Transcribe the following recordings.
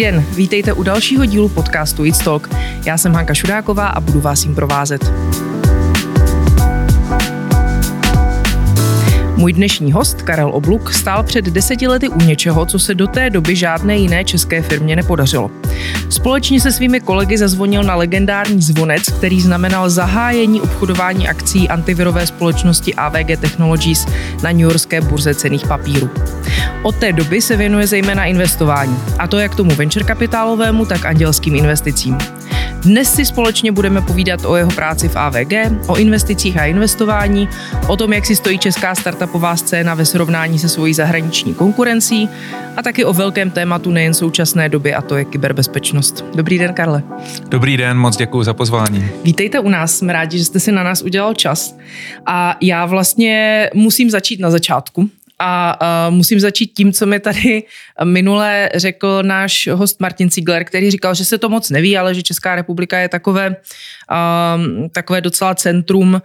Den, vítejte u dalšího dílu podcastu It's Talk. Já jsem Hanka Šudáková a budu vás jim provázet. Můj dnešní host, Karel Obluk, stál před deseti lety u něčeho, co se do té doby žádné jiné české firmě nepodařilo. Společně se svými kolegy zazvonil na legendární zvonec, který znamenal zahájení obchodování akcí antivirové společnosti AVG Technologies na New Yorkské burze cených papírů. Od té doby se věnuje zejména investování, a to jak tomu venture kapitálovému, tak andělským investicím. Dnes si společně budeme povídat o jeho práci v AVG, o investicích a investování, o tom, jak si stojí česká startupová scéna ve srovnání se svojí zahraniční konkurencí a taky o velkém tématu nejen současné doby a to je kyberbezpečnost. Dobrý den, Karle. Dobrý den, moc děkuji za pozvání. Vítejte u nás, jsme rádi, že jste si na nás udělal čas. A já vlastně musím začít na začátku a uh, musím začít tím, co mi tady minule řekl náš host Martin Ziegler, který říkal, že se to moc neví, ale že Česká republika je takové, uh, takové docela centrum uh,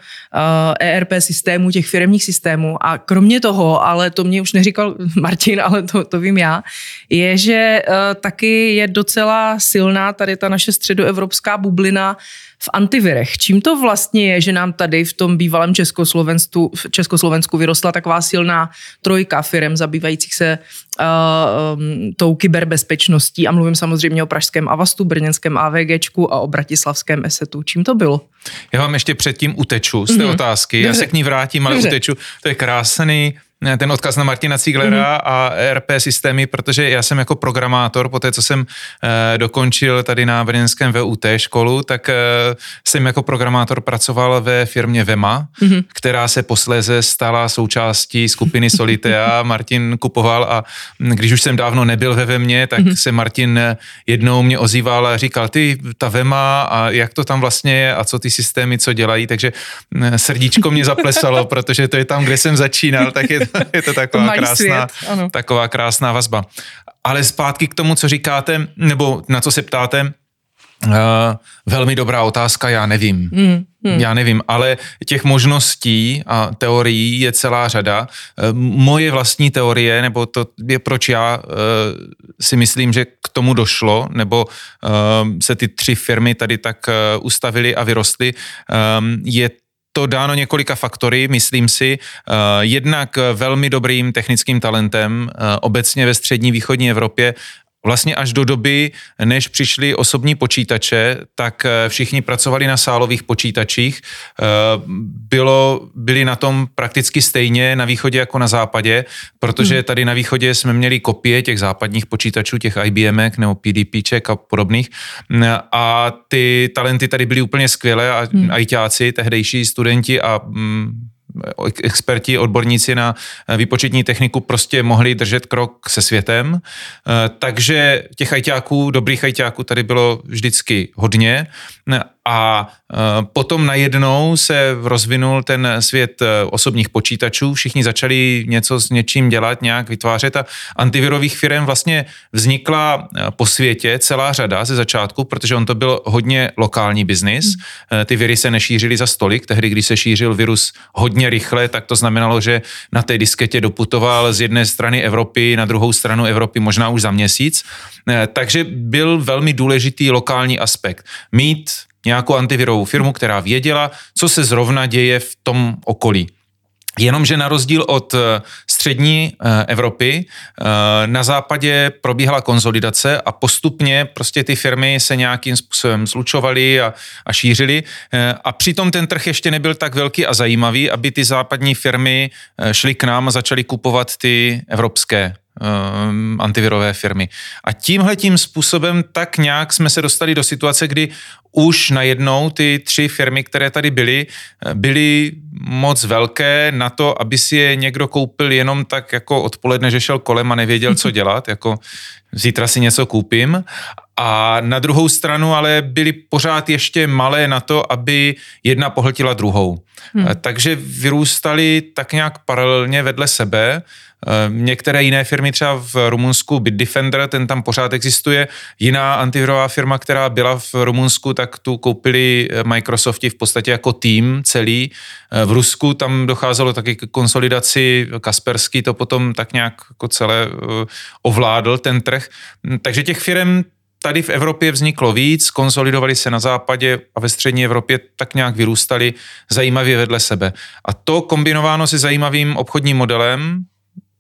ERP systému, těch firmních systémů. A kromě toho, ale to mě už neříkal Martin, ale to, to vím já, je, že uh, taky je docela silná tady ta naše středoevropská bublina v antivirech. Čím to vlastně je, že nám tady v tom bývalém Československu, v Československu vyrostla taková silná trojka firm zabývajících se uh, um, tou kyberbezpečností a mluvím samozřejmě o pražském Avastu, brněnském AVGčku a o bratislavském Esetu. Čím to bylo? Já vám ještě předtím uteču z té mm-hmm. otázky, Dobře. já se k ní vrátím, ale Dobře. uteču. To je krásný ten odkaz na Martina Cíglera mm-hmm. a ERP systémy, protože já jsem jako programátor, po té, co jsem e, dokončil tady na brněnském VUT školu, tak e, jsem jako programátor pracoval ve firmě Vema, mm-hmm. která se posléze stala součástí skupiny Solitea. Martin kupoval a když už jsem dávno nebyl ve Vemě, tak mm-hmm. se Martin jednou mě ozýval a říkal, ty, ta Vema a jak to tam vlastně je a co ty systémy, co dělají, takže srdíčko mě zaplesalo, protože to je tam, kde jsem začínal, tak je je to taková krásná, svět, taková krásná vazba. Ale zpátky k tomu, co říkáte, nebo na co se ptáte, Uh, velmi dobrá otázka, já nevím. Mm, mm. Já nevím, ale těch možností a teorií je celá řada. Uh, moje vlastní teorie, nebo to je proč já uh, si myslím, že k tomu došlo, nebo se ty tři firmy tady tak ustavily a vyrostly, um, je to dáno několika faktory, myslím si. Uh, jednak velmi dobrým technickým talentem uh, obecně ve střední východní Evropě Vlastně až do doby, než přišly osobní počítače, tak eh, všichni pracovali na sálových počítačích. Eh, bylo, byli na tom prakticky stejně na východě jako na západě, protože hmm. tady na východě jsme měli kopie těch západních počítačů, těch IBMek nebo PDPček a podobných. A ty talenty tady byly úplně skvělé a hmm. ITáci, tehdejší studenti a mm, experti, odborníci na výpočetní techniku prostě mohli držet krok se světem. Eh, takže těch ajťáků, dobrých ajťáků tady bylo vždycky hodně a e, potom najednou se rozvinul ten svět e, osobních počítačů, všichni začali něco s něčím dělat, nějak vytvářet a antivirových firm vlastně vznikla e, po světě celá řada ze začátku, protože on to byl hodně lokální biznis. Hmm. Ty viry se nešířily za stolik, tehdy, když se šířil virus hodně rychle, tak to znamenalo, že na té disketě doputoval z jedné strany Evropy na druhou stranu Evropy možná už za měsíc. Takže byl velmi důležitý lokální aspekt. Mít nějakou antivirovou firmu, která věděla, co se zrovna děje v tom okolí. Jenomže na rozdíl od eh, střední eh, Evropy eh, na západě probíhala konzolidace a postupně prostě ty firmy se nějakým způsobem zlučovaly a, a šířily a přitom ten trh ještě nebyl tak velký a zajímavý, aby ty západní firmy šly k nám a začaly kupovat ty evropské um, antivirové firmy. A tímhle tím způsobem tak nějak jsme se dostali do situace, kdy už najednou ty tři firmy, které tady byly, byly moc velké na to, aby si je někdo koupil jenom tak jako odpoledne, že šel kolem a nevěděl, co dělat, jako zítra si něco koupím. A na druhou stranu ale byly pořád ještě malé na to, aby jedna pohltila druhou. Hmm. Takže vyrůstali tak nějak paralelně vedle sebe Některé jiné firmy, třeba v Rumunsku Bitdefender, ten tam pořád existuje. Jiná antivirová firma, která byla v Rumunsku, tak tu koupili Microsofti v podstatě jako tým celý. V Rusku tam docházelo taky k konsolidaci, Kaspersky to potom tak nějak jako celé ovládl ten trh. Takže těch firm tady v Evropě vzniklo víc, konsolidovali se na západě a ve střední Evropě tak nějak vyrůstali zajímavě vedle sebe. A to kombinováno se zajímavým obchodním modelem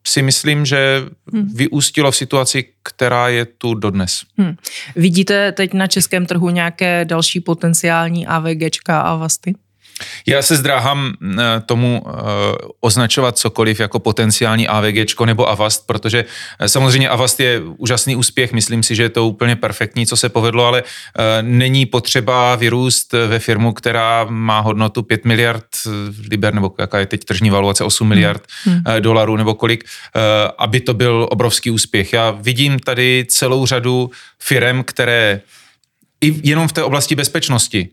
si myslím, že hmm. vyústilo v situaci, která je tu dodnes. Hmm. Vidíte teď na českém trhu nějaké další potenciální AVGčka a Vasty? Já se zdráhám eh, tomu eh, označovat cokoliv jako potenciální AVG nebo Avast, protože eh, samozřejmě Avast je úžasný úspěch, myslím si, že je to úplně perfektní, co se povedlo, ale není potřeba vyrůst ve firmu, která má hodnotu 5 miliard liber, nebo jaká je teď tržní valuace 8 miliard hmm. hmm. dolarů, nebo kolik, aby to byl obrovský úspěch. Já vidím tady celou řadu firm, které i jenom v té oblasti bezpečnosti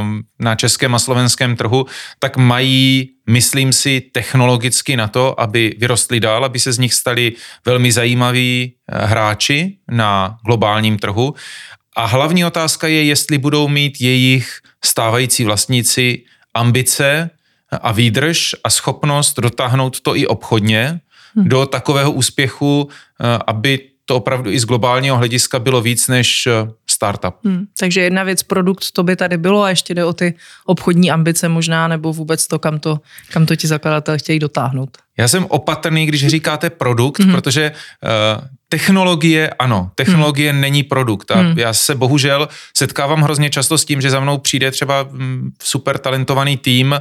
um, na českém a slovenském trhu, tak mají, myslím si, technologicky na to, aby vyrostli dál, aby se z nich stali velmi zajímaví eh, hráči na globálním trhu. A hlavní otázka je, jestli budou mít jejich stávající vlastníci ambice a výdrž a schopnost dotáhnout to i obchodně hmm. do takového úspěchu, eh, aby to opravdu i z globálního hlediska bylo víc než eh, startup. Hmm, takže jedna věc, produkt, to by tady bylo a ještě jde o ty obchodní ambice možná, nebo vůbec to, kam to, kam to ti zakladatelé chtějí dotáhnout. Já jsem opatrný, když říkáte produkt, hmm. protože uh, technologie, ano, technologie hmm. není produkt. A hmm. já se bohužel setkávám hrozně často s tím, že za mnou přijde třeba mm, super talentovaný tým, uh,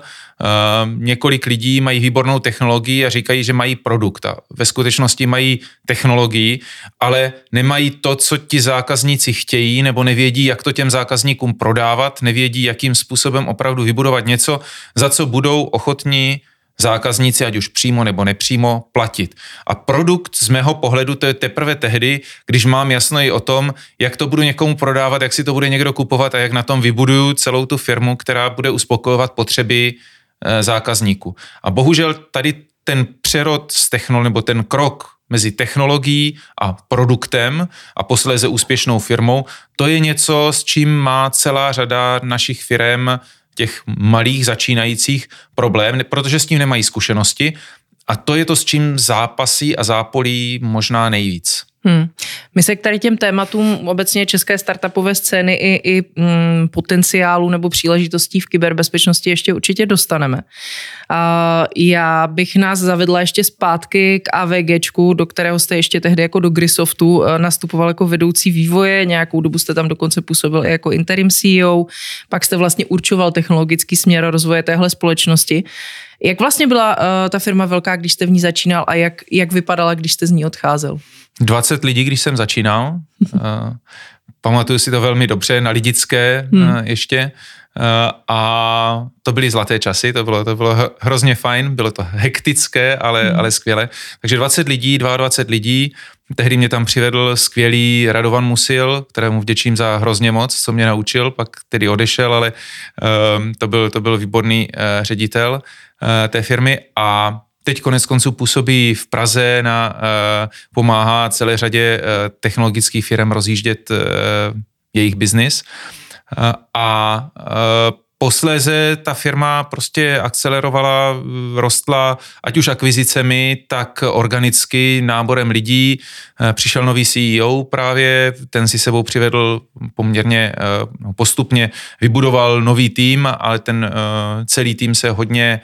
několik lidí mají výbornou technologii a říkají, že mají produkt. A ve skutečnosti mají technologii, ale nemají to, co ti zákazníci chtějí, nebo nevědí, jak to těm zákazníkům prodávat, nevědí, jakým způsobem opravdu vybudovat něco, za co budou ochotní zákazníci, ať už přímo nebo nepřímo, platit. A produkt z mého pohledu to je teprve tehdy, když mám jasno i o tom, jak to budu někomu prodávat, jak si to bude někdo kupovat a jak na tom vybuduju celou tu firmu, která bude uspokojovat potřeby e, zákazníků. A bohužel tady ten přerod z technolo, nebo ten krok mezi technologií a produktem a posléze úspěšnou firmou, to je něco, s čím má celá řada našich firm těch malých začínajících problém, protože s tím nemají zkušenosti a to je to, s čím zápasí a zápolí možná nejvíc. Hmm. My se k tady těm tématům obecně české startupové scény i, i mm, potenciálu nebo příležitostí v kyberbezpečnosti ještě určitě dostaneme. A já bych nás zavedla ještě zpátky k AVGčku, do kterého jste ještě tehdy jako do Grisoftu eh, nastupoval jako vedoucí vývoje, nějakou dobu jste tam dokonce působil i jako interim CEO, pak jste vlastně určoval technologický směr rozvoje téhle společnosti. Jak vlastně byla uh, ta firma velká, když jste v ní začínal a jak, jak vypadala, když jste z ní odcházel? 20 lidí, když jsem začínal. uh, pamatuju si to velmi dobře, na lidické hmm. uh, ještě. Uh, a to byly zlaté časy, to bylo, to bylo hrozně fajn, bylo to hektické, ale, hmm. ale skvěle. Takže 20 lidí, 22 lidí, tehdy mě tam přivedl skvělý Radovan Musil, kterému vděčím za hrozně moc, co mě naučil, pak tedy odešel, ale uh, to, byl, to byl výborný uh, ředitel uh, té firmy a teď konec konců působí v Praze, na, uh, pomáhá celé řadě uh, technologických firm rozjíždět uh, jejich biznis. A Posléze ta firma prostě akcelerovala, rostla, ať už akvizicemi, tak organicky náborem lidí. Přišel nový CEO právě, ten si sebou přivedl poměrně no, postupně, vybudoval nový tým, ale ten celý tým se hodně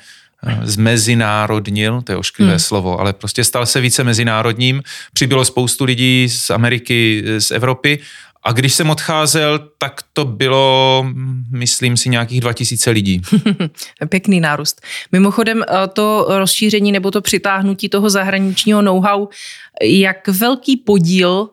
zmezinárodnil, to je ošklivé hmm. slovo, ale prostě stal se více mezinárodním. Přibylo spoustu lidí z Ameriky, z Evropy a když jsem odcházel, tak to bylo, myslím si, nějakých 2000 lidí. Pěkný nárůst. Mimochodem, eh, to rozšíření nebo to přitáhnutí toho zahraničního know-how Jak velký podíl uh,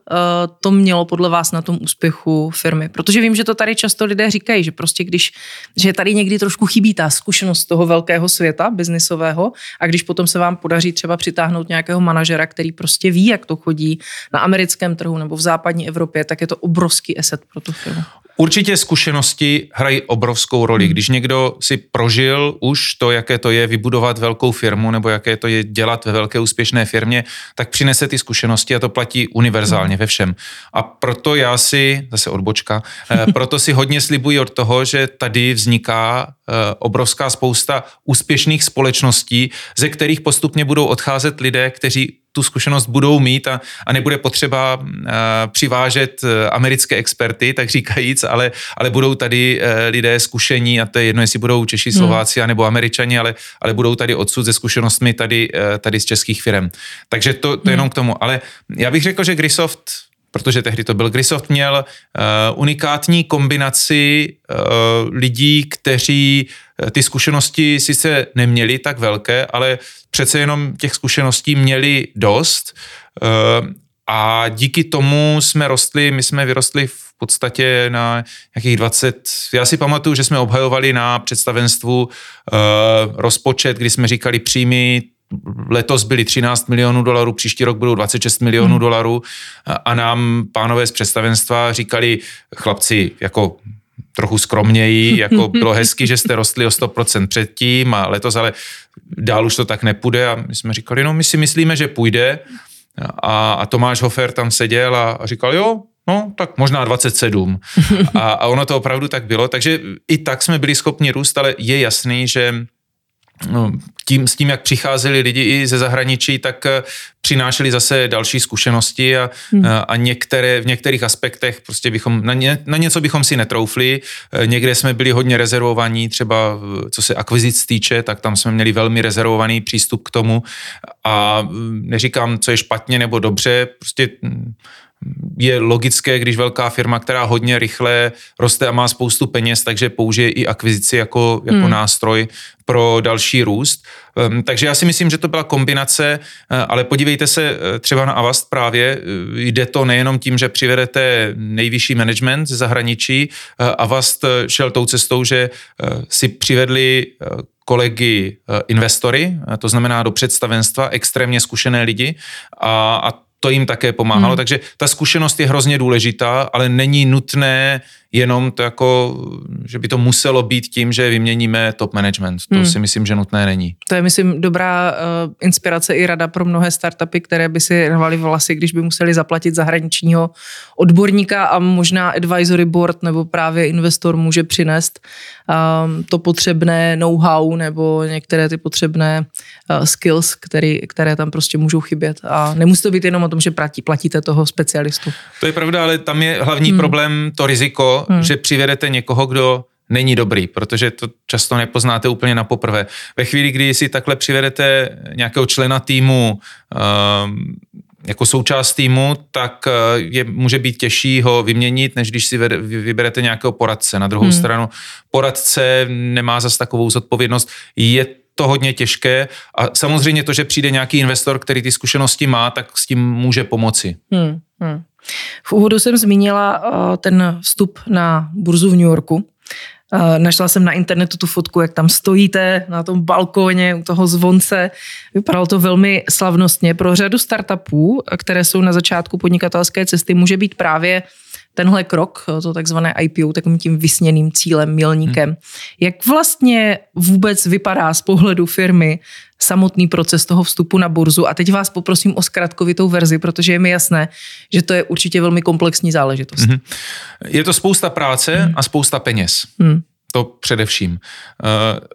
to mělo podle vás na tom úspěchu firmy? Protože vím, že to tady často lidé říkají, že prostě když, že tady někdy trošku chybí ta zkušenost toho velkého světa biznisového a když potom se vám podaří třeba přitáhnout nějakého manažera, který prostě ví, jak to chodí na americkém trhu nebo v západní Evropě, tak je to obrovský asset pro tu firmu. Určitě zkušenosti hrají obrovskou roli. Hmm. Když někdo si prožil už to, jaké to je vybudovat velkou firmu nebo jaké to je dělat ve velké úspěšné firmě, tak přinese ty zkušenosti a to platí univerzálně hmm. ve všem. A proto já si, zase odbočka, eh, proto si hodně slibuji od toho, že tady vzniká eh, obrovská spousta úspěšných společností, ze kterých postupně budou odcházet lidé, kteří tu zkušenost budou mít a, a nebude potřeba uh, přivážet uh, americké experty, tak říkajíc, ale, ale budou tady uh, lidé zkušení a to je jedno, jestli budou Češi, hmm. Slováci hmm. nebo Američani, ale, ale budou tady odsud se zkušenostmi tady, uh, tady z českých firm. Takže to, to hmm. jenom k tomu. Ale já bych řekl, že Grisoft protože tehdy to byl Grisoft, měl uh, unikátní kombinaci uh, lidí, kteří uh, ty zkušenosti sice neměli tak velké, ale přece jenom těch zkušeností měli dost. Uh, a díky tomu jsme rostli, my jsme vyrostli v podstatě na nějakých 20, já si pamatuju, že jsme obhajovali na představenstvu uh, rozpočet, kdy jsme říkali příjmy letos byly 13 milionů dolarů, příští rok budou 26 milionů hmm. dolarů. A nám pánové z představenstva říkali, chlapci, jako trochu skromněji, jako bylo hezky, že jste rostli o 100% předtím a letos, ale dál už to tak nepůjde. A my jsme říkali, no my si myslíme, že půjde. A, a Tomáš Hofer tam seděl a, a říkal, jo, no tak možná 27 a, a ono to opravdu tak bylo, takže i tak jsme byli schopni růst, ale je jasný, že tím, s tím, jak přicházeli lidi i ze zahraničí, tak eh, přinášeli zase další zkušenosti a, hmm. a, a některé, v některých aspektech prostě bychom, na, ně, na něco bychom si netroufli. Eh, někde jsme byli hodně rezervovaní, třeba co se akvizic týče, tak tam jsme měli velmi rezervovaný přístup k tomu a mm, neříkám, co je špatně nebo dobře, prostě mm, je logické, když velká firma, která hodně rychle roste a má spoustu peněz, takže použije i akvizici jako, jako hmm. nástroj pro další růst. Um, takže já si myslím, že to byla kombinace, uh, ale podívejte se uh, třeba na Avast právě, uh, jde to nejenom tím, že přivedete nejvyšší management ze zahraničí, Avast šel tou cestou, že si přivedli kolegy investory, to znamená do představenstva, extrémně zkušené lidi a, a to jim také pomáhalo, hmm. takže ta zkušenost je hrozně důležitá, ale není nutné jenom to jako, že by to muselo být tím, že vyměníme top management. To hmm. si myslím, že nutné není. To je, myslím, dobrá uh, inspirace i rada pro mnohé startupy, které by si rvali vlasy, když by museli zaplatit zahraničního odborníka a možná advisory board nebo právě investor může přinést um, to potřebné know-how nebo některé ty potřebné uh, skills, který, které tam prostě můžou chybět. A nemusí to být jenom o tom, že platí, platíte toho specialistu. To je pravda, ale tam je hlavní hmm. problém to riziko, hmm. že přivedete někoho, kdo není dobrý, protože to často nepoznáte úplně na poprvé. Ve chvíli, kdy si takhle přivedete nějakého člena týmu um, jako součást týmu, tak eh, je, může být těžší ho vyměnit, než když si vyberete nějakého poradce. Na druhou hmm. stranu, poradce nemá zas takovou zodpovědnost. Je to hodně těžké a samozřejmě to, že přijde nějaký investor, který ty zkušenosti má, tak s tím může pomoci. Hmm. Hmm. V úvodu jsem zmínila uh, ten vstup na burzu v New Yorku. Uh, našla jsem na internetu tu fotku, jak tam stojíte na tom balkóně u toho zvonce. Vypadalo to velmi slavnostně. Pro řadu startupů, které jsou na začátku podnikatelské cesty, může být právě tenhle krok, to takzvané IPO, takovým tím vysněným cílem, milníkem. Hmm. Jak vlastně vůbec vypadá z pohledu firmy samotný proces toho vstupu na burzu? A teď vás poprosím o zkratkovitou verzi, protože je mi jasné, že to je určitě velmi komplexní záležitost. Hmm. Je to spousta práce hmm. a spousta peněz. Hmm. To především. Uh,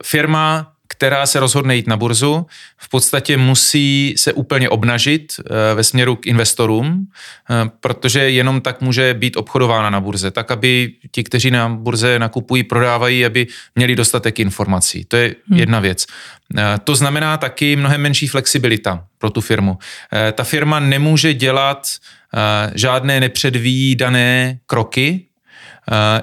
firma která se rozhodne jít na burzu, v podstatě musí se úplně obnažit eh, ve směru k investorům, eh, protože jenom tak může být obchodována na burze, tak aby ti, kteří na burze nakupují, prodávají, aby měli dostatek informací. To je hmm. jedna věc. Eh, to znamená taky mnohem menší flexibilita pro tu firmu. Ta firma nemůže dělat žádné nepředvídané kroky,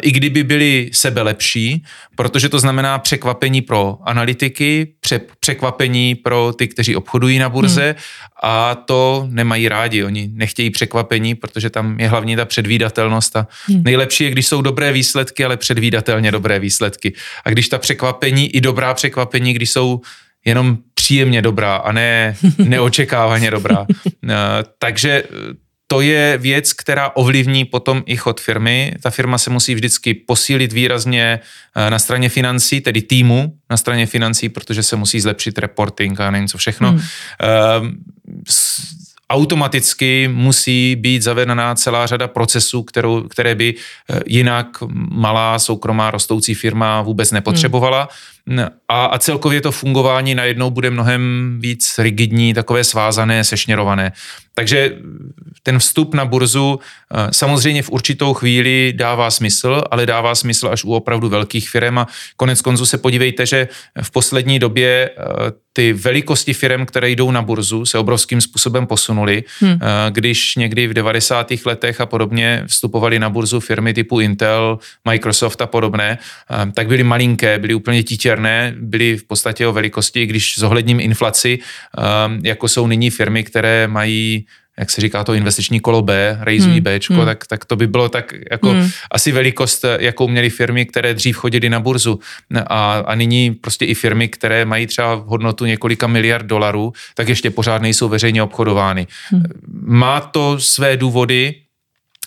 i kdyby byli sebe lepší, protože to znamená překvapení pro analytiky, pře- překvapení pro ty, kteří obchodují na burze hmm. a to nemají rádi. Oni nechtějí překvapení, protože tam je hlavně ta předvídatelnost a hmm. nejlepší je, když jsou dobré výsledky, ale předvídatelně dobré výsledky. A když ta překvapení, i dobrá překvapení, když jsou jenom příjemně dobrá a ne neočekávaně dobrá. Eh, takže to je věc, která ovlivní potom i chod firmy. Ta firma se musí vždycky posílit výrazně eh, na straně financí, tedy týmu na straně financí, protože se musí zlepšit reporting a nevím co všechno. Hmm. Ehm, automaticky musí být zavedená celá řada procesů, kterou, které by eh, jinak malá soukromá rostoucí firma vůbec nepotřebovala. Hmm. A, a celkově to fungování najednou bude mnohem víc rigidní, takové svázané, sešněrované. Takže ten vstup na burzu eh, samozřejmě v určitou chvíli dává smysl, ale dává smysl až u opravdu velkých firm a konec konců se podívejte, že v poslední době eh, ty velikosti firm, které jdou na burzu, se obrovským způsobem posunuly. Hmm. Eh, když někdy v 90. letech a podobně vstupovaly na burzu firmy typu Intel, Microsoft a podobné, tak byly malinké, byly úplně títěrné, byly v podstatě o velikosti, když zohledním inflaci, jako jsou nyní firmy, které mají jak se říká to investiční kolo B, rejzují hmm. Bčko, hmm. Tak, tak to by bylo tak jako hmm. asi velikost, jakou měly firmy, které dřív chodily na burzu. A, a nyní prostě i firmy, které mají třeba hodnotu několika miliard dolarů, tak ještě pořád nejsou veřejně obchodovány. Hmm. Má to své důvody,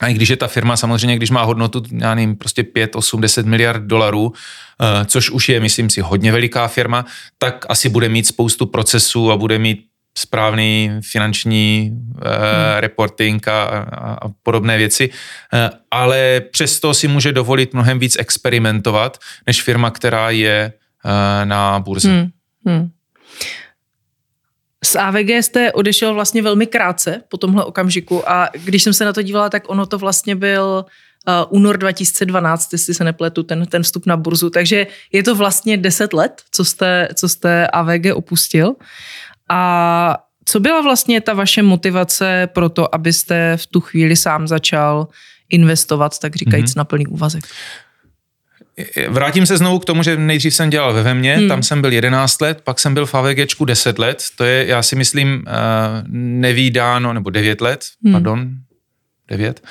a i když je ta firma samozřejmě, když má hodnotu, já nevím, prostě 5, 8, 10 miliard dolarů, eh, což už je, myslím si, hodně veliká firma, tak asi bude mít spoustu procesů a bude mít správný finanční uh, reporting a, a, a podobné věci, uh, ale přesto si může dovolit mnohem víc experimentovat, než firma, která je na burze. Hmm. Hmm. Z AVG jste odešel vlastně velmi krátce po tomhle okamžiku a když jsem se na to dívala, tak ono to vlastně byl uh, únor 2012, jestli se nepletu, ten, ten vstup na burzu. Takže je to vlastně 10 let, co jste, co jste AVG opustil. A co byla vlastně ta vaše motivace pro to, abyste v tu chvíli sám začal investovat, tak říkajíc, mm-hmm. na plný úvazek? Vrátím se znovu k tomu, že nejdřív jsem dělal ve Vemě, hmm. tam jsem byl 11 let, pak jsem byl v AVGčku 10 let, to je, já si myslím, eh, nevýdáno, nebo 9 let, hmm. pardon, 9.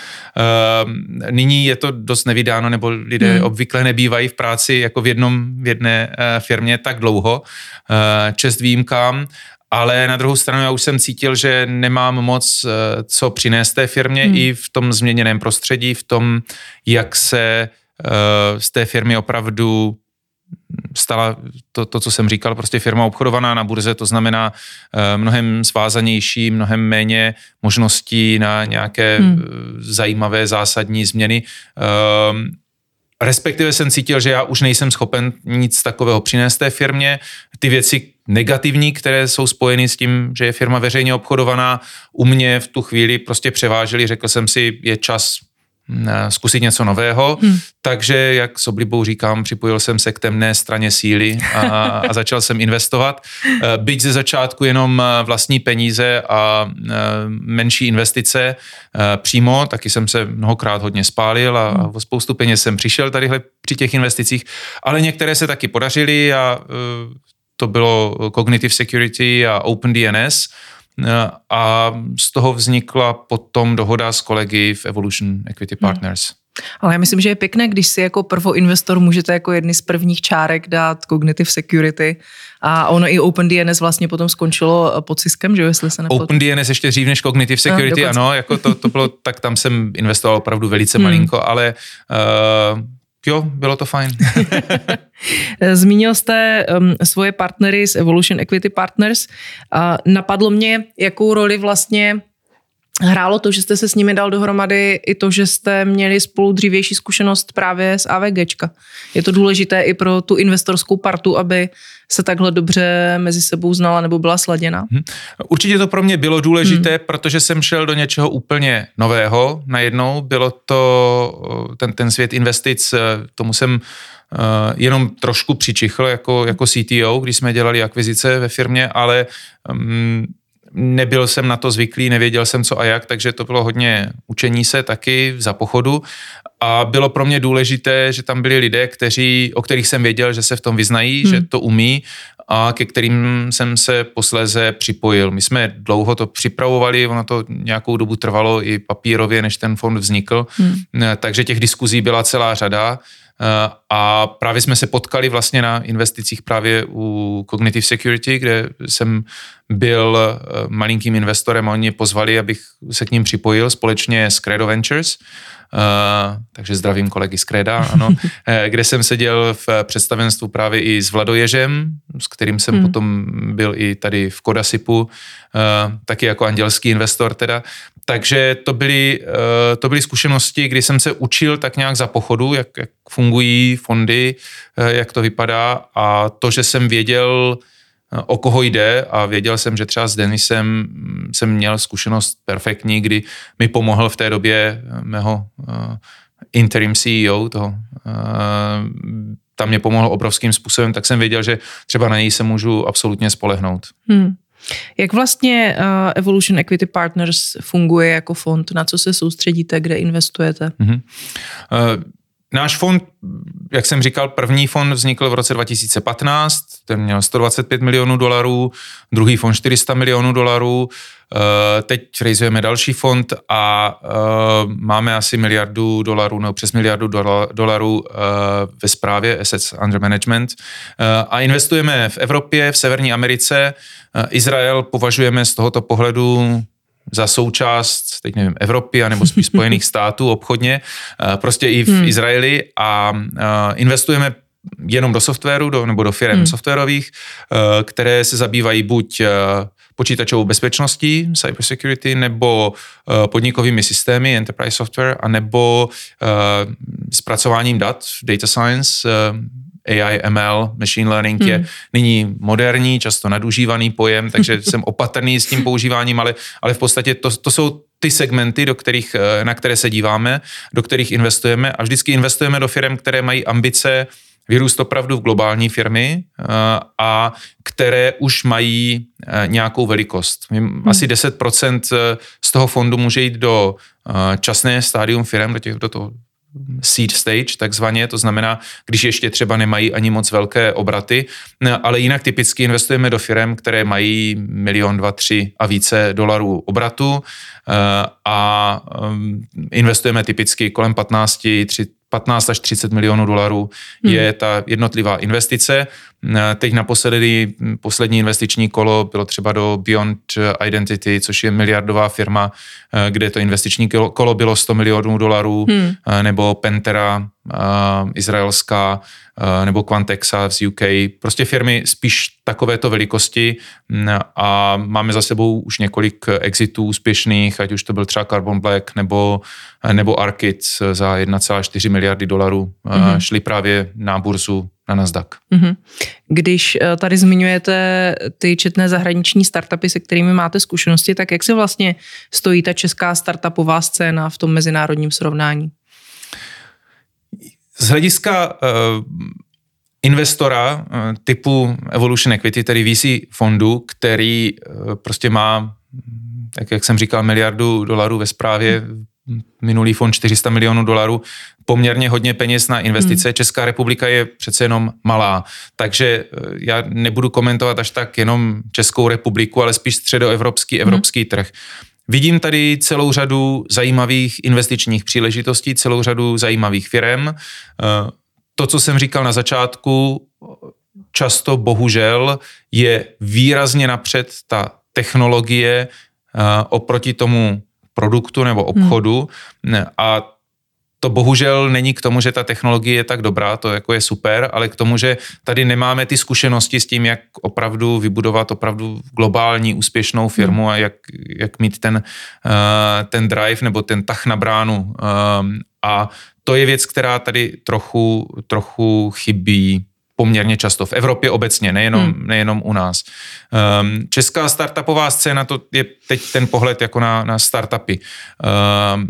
Uh, nyní je to dost nevydáno, nebo lidé hmm. obvykle nebývají v práci jako v jednom, v jedné uh, firmě tak dlouho. Uh, čest výjimkám ale na druhou stranu já už jsem cítil, že nemám moc eh, co přinést té firmě hmm. i v tom změněném prostředí, v tom, jak se z té firmy opravdu stala to, to, co jsem říkal, prostě firma obchodovaná na burze, to znamená uh, mnohem svázanější, mnohem méně možností na nějaké hmm. zajímavé zásadní změny. Uh, respektive jsem cítil, že já už nejsem schopen nic takového přinést té firmě. Ty věci negativní, které jsou spojeny s tím, že je firma veřejně obchodovaná, u mě v tu chvíli prostě převážely. Řekl jsem si, je čas Eh, zkusit něco nového, hmm. takže jak s oblibou říkám, připojil jsem se k temné straně síly a, a začal jsem investovat. Eh, byť ze začátku jenom eh, vlastní peníze a menší investice přímo, taky jsem se mnohokrát hodně spálil a, a o spoustu peněz jsem přišel tadyhle při těch investicích, ale některé se taky podařily a to bylo Cognitive Security a OpenDNS, a z toho vznikla potom dohoda s kolegy v Evolution Equity hmm. Partners. Hmm. Ale já myslím, že je pěkné, když si jako prvoinvestor můžete jako jedny z prvních čárek dát Cognitive Security a ono i OpenDNS vlastně potom skončilo pod Ciskem, že jo, jestli se nepletu. OpenDNS ještě dřív než Cognitive Security, no, ano, jako to, to bylo, tak tam jsem investoval opravdu velice hmm. malinko, ale uh, jo, bylo to fajn. Zmínil jste um, svoje partnery z Evolution Equity Partners. Uh, napadlo mě, jakou roli vlastně hrálo to, že jste se s nimi dal dohromady, i to, že jste měli spolu dřívější zkušenost právě z AVGčka. Je to důležité i pro tu investorskou partu, aby se takhle dobře mezi sebou znala nebo byla sladěna? Hmm. Určitě to pro mě bylo důležité, hmm. protože jsem šel do něčeho úplně nového najednou. Bylo to ten, ten svět investic, tomu jsem uh, jenom trošku přičichl jako, jako CTO, když jsme dělali akvizice ve firmě, ale um, nebyl jsem na to zvyklý, nevěděl jsem co a jak, takže to bylo hodně učení se taky za pochodu a bylo pro mě důležité, že tam byli lidé, kteří, o kterých jsem věděl, že se v tom vyznají, hmm. že to umí a ke kterým jsem se posléze připojil. My jsme dlouho to připravovali, ono to nějakou dobu trvalo i papírově, než ten fond vznikl, hmm. takže těch diskuzí byla celá řada. A právě jsme se potkali vlastně na investicích právě u Cognitive Security, kde jsem byl eh, malinkým investorem a oni mě pozvali, abych se k ním připojil společně s Credo Ventures. Uh, takže zdravím kolegy z Kreda, ano, eh, kde jsem seděl v představenstvu právě i s Vladoježem, s kterým jsem hmm. potom byl i tady v Kodasipu, uh, taky jako andělský investor teda. Takže to byly, uh, to byly zkušenosti, kdy jsem se učil tak nějak za pochodu, jak, jak fungují fondy, uh, jak to vypadá a to, že jsem věděl, o koho jde a věděl jsem, že třeba s Denisem mm, jsem měl zkušenost perfektní, kdy mi pomohl v té době mého interim CEO, toho, tam mě pomohl obrovským způsobem, tak jsem věděl, že třeba na něj se můžu absolutně spolehnout. Hmm. Jak vlastně uh, Evolution Equity Partners funguje jako fond? Na co se soustředíte, kde investujete? Uh-huh. Uh, Náš fond, jak jsem říkal, první fond vznikl v roce 2015, ten měl 125 milionů dolarů, druhý fond 400 milionů dolarů, eh, teď realizujeme další fond a eh, máme asi miliardu dolarů, nebo přes miliardu dolarů eh, ve správě Assets Under Management a investujeme v Evropě, v Severní Americe. Izrael považujeme z tohoto pohledu za součást, teď nevím, Evropy, anebo spíš Spojených států obchodně, eh, prostě i v hmm. Izraeli a eh, investujeme jenom do softwaru do, nebo do firm hmm. softwarových, eh, které se zabývají buď počítačovou bezpečností, cybersecurity, nebo podnikovými systémy, enterprise software, anebo zpracováním dat, data science, AI, ML, machine learning hmm. je nyní moderní, často nadužívaný pojem, takže jsem opatrný s tím používáním, ale, ale v podstatě to, to jsou ty segmenty, do kterých, eh, na které se díváme, do kterých investujeme a vždycky investujeme do firm, které mají ambice vyrůst opravdu v globální firmy eh, a které už mají eh, nějakou velikost. Hmm. Asi 10% z toho fondu může jít do časné stádium firm, do, těch, do toho seed stage takzvaně, to znamená, když ještě třeba nemají ani moc velké obraty, ale jinak typicky investujeme do firm, které mají milion, dva, tři a více dolarů obratu eh, a eh, investujeme typicky kolem 15, 3, 15 až 30 milionů dolarů hmm. je ta jednotlivá investice. Teď naposledy poslední investiční kolo bylo třeba do Beyond Identity, což je miliardová firma, kde to investiční kolo bylo 100 milionů dolarů, hmm. nebo Pentera, izraelská, nebo Quantexa z UK, prostě firmy spíš takovéto velikosti a máme za sebou už několik exitů úspěšných, ať už to byl třeba Carbon Black nebo, nebo Arkit za 1,4 miliardy dolarů, hmm. šli právě na burzu na Nasdaq. Mm-hmm. Když eh, tady zmiňujete ty četné zahraniční startupy, se kterými máte zkušenosti, tak jak se vlastně stojí ta česká startupová scéna v tom mezinárodním srovnání? Z hlediska uh, investora uh, typu Evolution Equity, tedy VC fondu, který uh, prostě má, tak jak jsem říkal, miliardu dolarů ve správě, minulý fond 400 milionů dolarů, poměrně hodně peněz na investice. Hmm. Česká republika je přece jenom malá, takže já nebudu komentovat až tak jenom Českou republiku, ale spíš středoevropský, evropský hmm. trh. Vidím tady celou řadu zajímavých investičních příležitostí, celou řadu zajímavých firm. Eh, to, co jsem říkal na začátku, často bohužel je výrazně napřed ta technologie eh, oproti tomu produktu nebo obchodu hmm. a to bohužel není k tomu, že ta technologie je tak dobrá, to jako je super, ale k tomu, že tady nemáme ty zkušenosti s tím, jak opravdu vybudovat opravdu globální úspěšnou firmu a jak, jak mít ten, uh, ten drive nebo ten tah na bránu. Um, a to je věc, která tady trochu, trochu chybí poměrně často v Evropě obecně, nejenom, hmm. nejenom u nás. Um, česká startupová scéna, to je teď ten pohled jako na, na startupy. Um,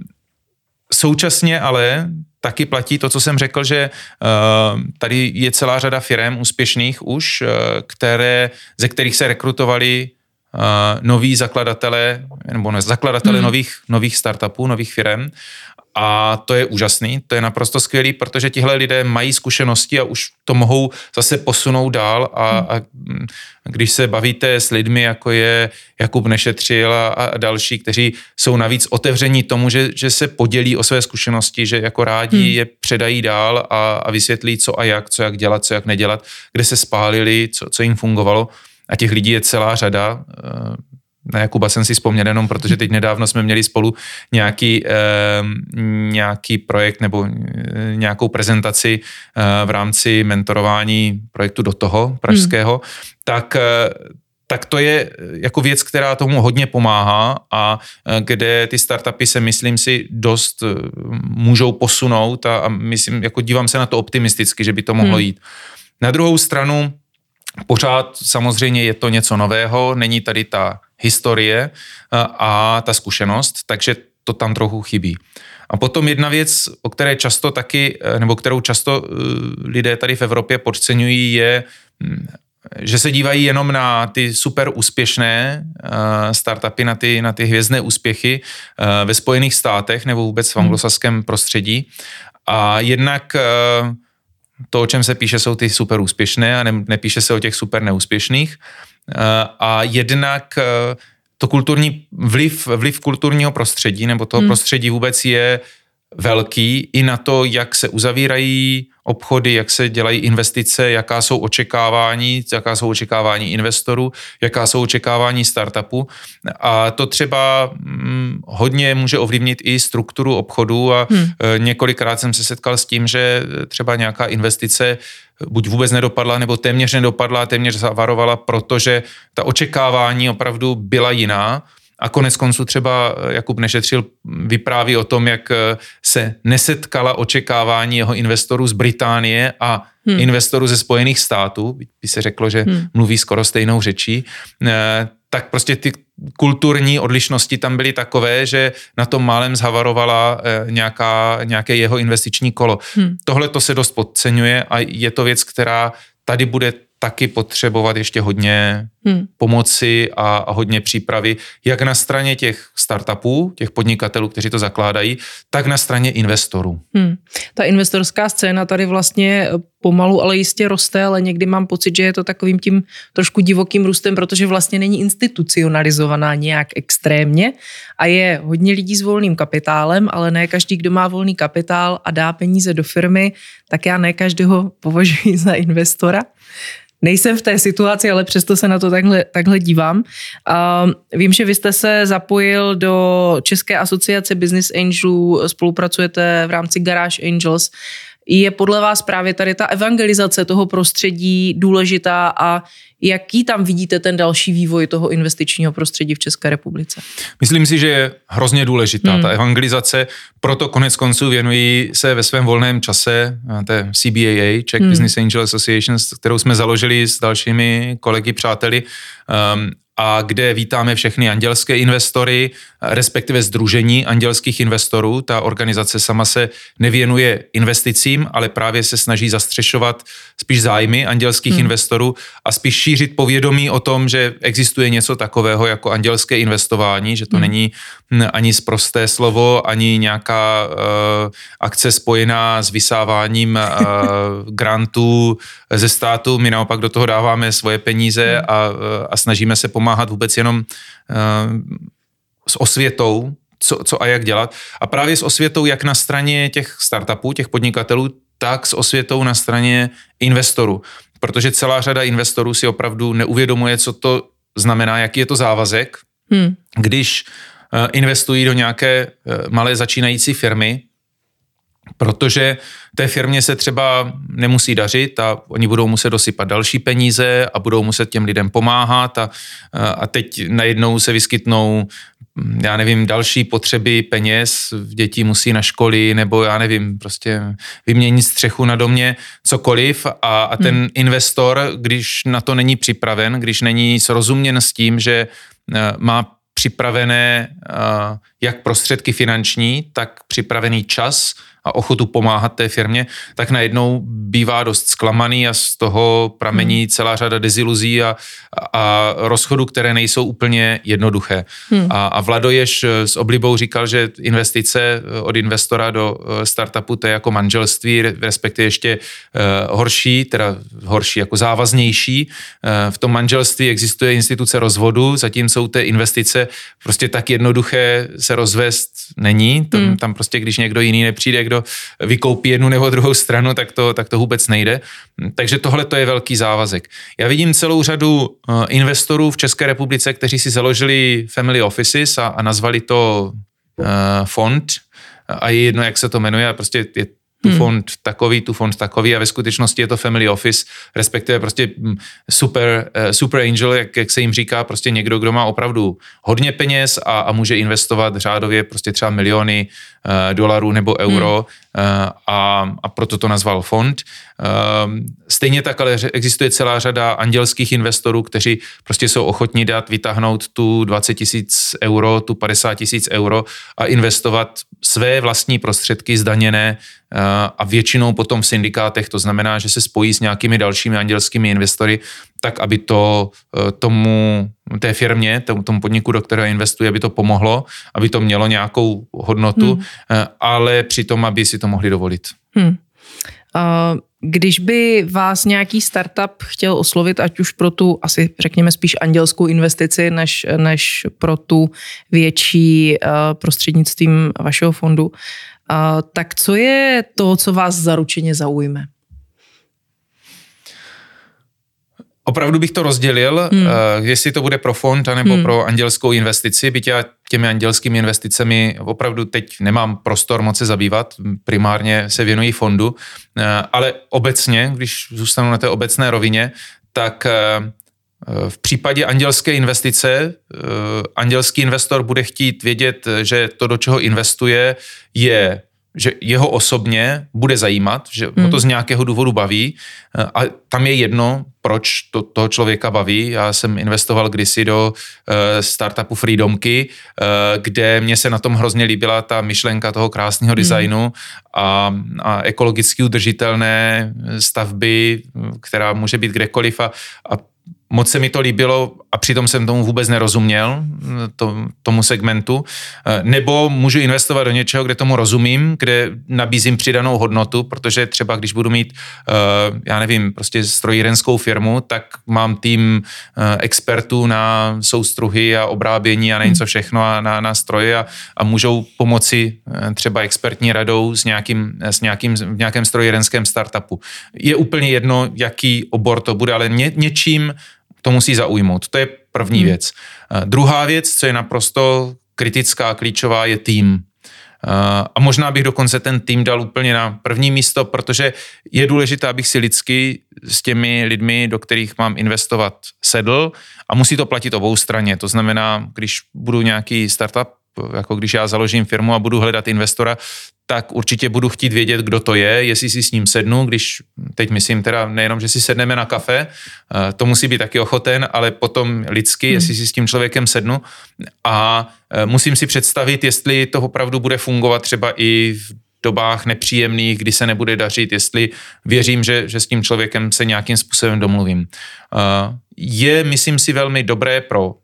Současně ale taky platí to, co jsem řekl, že uh, tady je celá řada firm úspěšných už, uh, které, ze kterých se rekrutovali uh, noví zakladatelé, nebo ne, zakladatelé hmm. nových, nových startupů, nových firm a to je úžasný, to je naprosto skvělý, protože tihle lidé mají zkušenosti a už to mohou zase posunout dál a, a když se bavíte s lidmi, jako je Jakub Nešetřil a, a další, kteří jsou navíc otevření tomu, že, že se podělí o své zkušenosti, že jako rádi hmm. je předají dál a, a vysvětlí, co a jak, co jak dělat, co jak nedělat, kde se spálili, co, co jim fungovalo. A těch lidí je celá řada. Na Jakuba jsem si vzpomněl jenom, protože teď nedávno jsme měli spolu nějaký, eh, nějaký projekt nebo eh, nějakou prezentaci eh, v rámci mentorování projektu do toho pražského, hmm. tak eh, tak to je jako věc, která tomu hodně pomáhá a kde ty startupy se, myslím si, dost můžou posunout a, a myslím, jako dívám se na to optimisticky, že by to mohlo hmm. jít. Na druhou stranu, pořád samozřejmě je to něco nového, není tady ta historie a ta zkušenost, takže to tam trochu chybí. A potom jedna věc, o které často taky, e, nebo kterou často e, lidé tady v Evropě podceňují, je, mm, že se dívají jenom na ty super úspěšné startupy, na ty, na ty hvězdné úspěchy ve Spojených státech nebo vůbec v hmm. anglosaském prostředí. A jednak to, o čem se píše, jsou ty super úspěšné a ne, nepíše se o těch super neúspěšných. Eh, a jednak eh, to kulturní vliv, vliv kulturního prostředí nebo toho hmm. prostředí vůbec je velký i na to, jak se uzavírají obchody, jak se dělají investice, jaká jsou očekávání, jaká jsou očekávání investorů, jaká jsou očekávání startupu. A to třeba hodně může ovlivnit i strukturu obchodu a hmm. několikrát jsem se setkal s tím, že třeba nějaká investice buď vůbec nedopadla, nebo téměř nedopadla, téměř zavarovala, protože ta očekávání opravdu byla jiná. A konec konců třeba Jakub Nešetřil vypráví o tom, jak se nesetkala očekávání jeho investorů z Británie a hmm. investorů ze Spojených států, by se řeklo, že hmm. mluví skoro stejnou řečí, eh, tak prostě ty kulturní odlišnosti tam byly takové, že na tom málem zhavarovala eh, nějaká, nějaké jeho investiční kolo. Hmm. Tohle to se dost podceňuje a je to věc, která tady bude taky potřebovat ještě hodně hmm. pomoci a, a hodně přípravy, jak na straně těch startupů, těch podnikatelů, kteří to zakládají, tak na straně investorů. Hmm. Ta investorská scéna tady vlastně pomalu, ale jistě roste, ale někdy mám pocit, že je to takovým tím trošku divokým růstem, protože vlastně není institucionalizovaná nějak extrémně a je hodně lidí s volným kapitálem, ale ne každý, kdo má volný kapitál a dá peníze do firmy, tak já ne každého považuji za investora nejsem v té situaci, ale přesto se na to takhle, takhle dívám. Uh, vím, že vy jste se zapojil do České asociace Business Angelů, spolupracujete v rámci Garage Angels. Je podle vás právě tady ta evangelizace toho prostředí důležitá a jaký tam vidíte ten další vývoj toho investičního prostředí v České republice? Myslím si, že je hrozně důležitá hmm. ta evangelizace, proto konec konců věnují se ve svém volném čase té CBAA, Czech hmm. Business Angel Association, kterou jsme založili s dalšími kolegy, přáteli, um, a kde vítáme všechny andělské investory, respektive Združení andělských investorů. Ta organizace sama se nevěnuje investicím, ale právě se snaží zastřešovat spíš zájmy andělských hmm. investorů a spíš šířit povědomí o tom, že existuje něco takového jako andělské investování, že to hmm. není ani zprosté slovo, ani nějaká uh, akce spojená s vysáváním uh, grantů ze státu. My naopak do toho dáváme svoje peníze hmm. a, a snažíme se pomáhat vůbec jenom uh, s osvětou, co, co a jak dělat. A právě s osvětou jak na straně těch startupů, těch podnikatelů, tak s osvětou na straně investorů. Protože celá řada investorů si opravdu neuvědomuje, co to znamená, jaký je to závazek, hmm. když uh, investují do nějaké uh, malé začínající firmy, protože té firmě se třeba nemusí dařit a oni budou muset dosypat další peníze a budou muset těm lidem pomáhat a, a teď najednou se vyskytnou já nevím, další potřeby peněz, děti musí na školy, nebo já nevím, prostě vyměnit střechu na domě, cokoliv a, a ten hmm. investor, když na to není připraven, když není srozuměn s tím, že eh, má připravené eh, jak prostředky finanční, tak připravený čas a ochotu pomáhat té firmě, tak najednou bývá dost zklamaný a z toho pramení hmm. celá řada deziluzí a, a rozchodů, které nejsou úplně jednoduché. Hmm. A, a Vlado Jež s oblibou říkal, že investice od investora do startupu to je jako manželství, respektive ještě uh, horší, teda horší, jako závaznější. Uh, v tom manželství existuje instituce rozvodu, zatímco u té investice prostě tak jednoduché se rozvést není. Tam, hmm. tam prostě, když někdo jiný nepřijde, kdo vykoupí jednu nebo druhou stranu, tak to, tak to vůbec nejde. Takže tohle to je velký závazek. Já vidím celou řadu uh, investorů v České republice, kteří si založili family offices a, a nazvali to uh, fond a je jedno, jak se to jmenuje, prostě je tu hmm. fond takový, tu fond takový a ve skutečnosti je to family office, respektive prostě hm, super, uh, super angel, jak, jak se jim říká, prostě někdo, kdo má opravdu hodně peněz a, a může investovat řádově prostě třeba miliony uh, dolarů nebo euro hmm. A, a proto to nazval fond. Uh, stejně tak ale existuje celá řada andělských investorů, kteří prostě jsou ochotní dát, vytáhnout tu 20 tisíc euro, tu 50 tisíc euro a investovat své vlastní prostředky zdaněné a většinou potom v syndikátech, to znamená, že se spojí s nějakými dalšími andělskými investory, tak aby to e, tomu, té firmě, tomu, tomu podniku, do kterého investuje, aby to pomohlo, aby to mělo nějakou hodnotu, hmm. E, ale přitom, aby si to mohli dovolit. Hmm. Uh, když by vás nějaký startup chtěl oslovit, ať už pro tu asi řekněme spíš andělskou investici, než, než pro tu větší uh, prostřednictvím vašeho fondu, uh, tak co je to, co vás zaručeně zaujme? Opravdu bych to rozdělil, hmm. uh, jestli to bude pro fond anebo hmm. pro andělskou investici, byť já těmi andělskými investicemi opravdu teď nemám prostor moc se zabývat, primárně se věnují fondu, uh, ale obecně, když zůstanu na té obecné rovině, tak uh, v případě andělské investice, andělský investor bude chtít vědět, že to, do čeho investuje, je že jeho osobně bude zajímat, že hmm. ho to z nějakého důvodu baví a tam je jedno, proč to toho člověka baví. Já jsem investoval kdysi do uh, startupu Freedomky, uh, kde mě se na tom hrozně líbila ta myšlenka toho krásného hmm. designu a, a ekologicky udržitelné stavby, která může být kdekoliv a, a moc se mi to líbilo a přitom jsem tomu vůbec nerozuměl, to, tomu segmentu. Eh, nebo můžu investovat do něčeho, kde tomu rozumím, kde nabízím přidanou hodnotu, protože třeba když budu mít, eh, já nevím, prostě strojírenskou firmu, tak mám tým eh, expertů na soustruhy a obrábění a nevím co všechno a na, na stroje a, a můžou pomoci třeba expertní radou s nějakým, s nějakým, v nějakém strojírenském startupu. Je úplně jedno, jaký obor to bude, ale ně, něčím to musí zaujmout. To je první hmm. věc. Uh, druhá věc, co je naprosto kritická, klíčová, je tým. Uh, a možná bych dokonce ten tým dal úplně na první místo, protože je důležité, abych si lidsky s těmi lidmi, do kterých mám investovat, sedl a musí to platit obou straně. To znamená, když budu nějaký startup, jako když já založím firmu a budu hledat investora, tak určitě budu chtít vědět, kdo to je, jestli si s ním sednu, když teď myslím teda nejenom, že si sedneme na kafe, eh, to musí být taky ochoten, ale potom lidsky, hmm. jestli si s tím člověkem sednu a eh, musím si představit, jestli to opravdu bude fungovat třeba i v dobách nepříjemných, kdy se nebude dařit, jestli věřím, že, že s tím člověkem se nějakým způsobem domluvím. Eh, je, myslím si, velmi dobré pro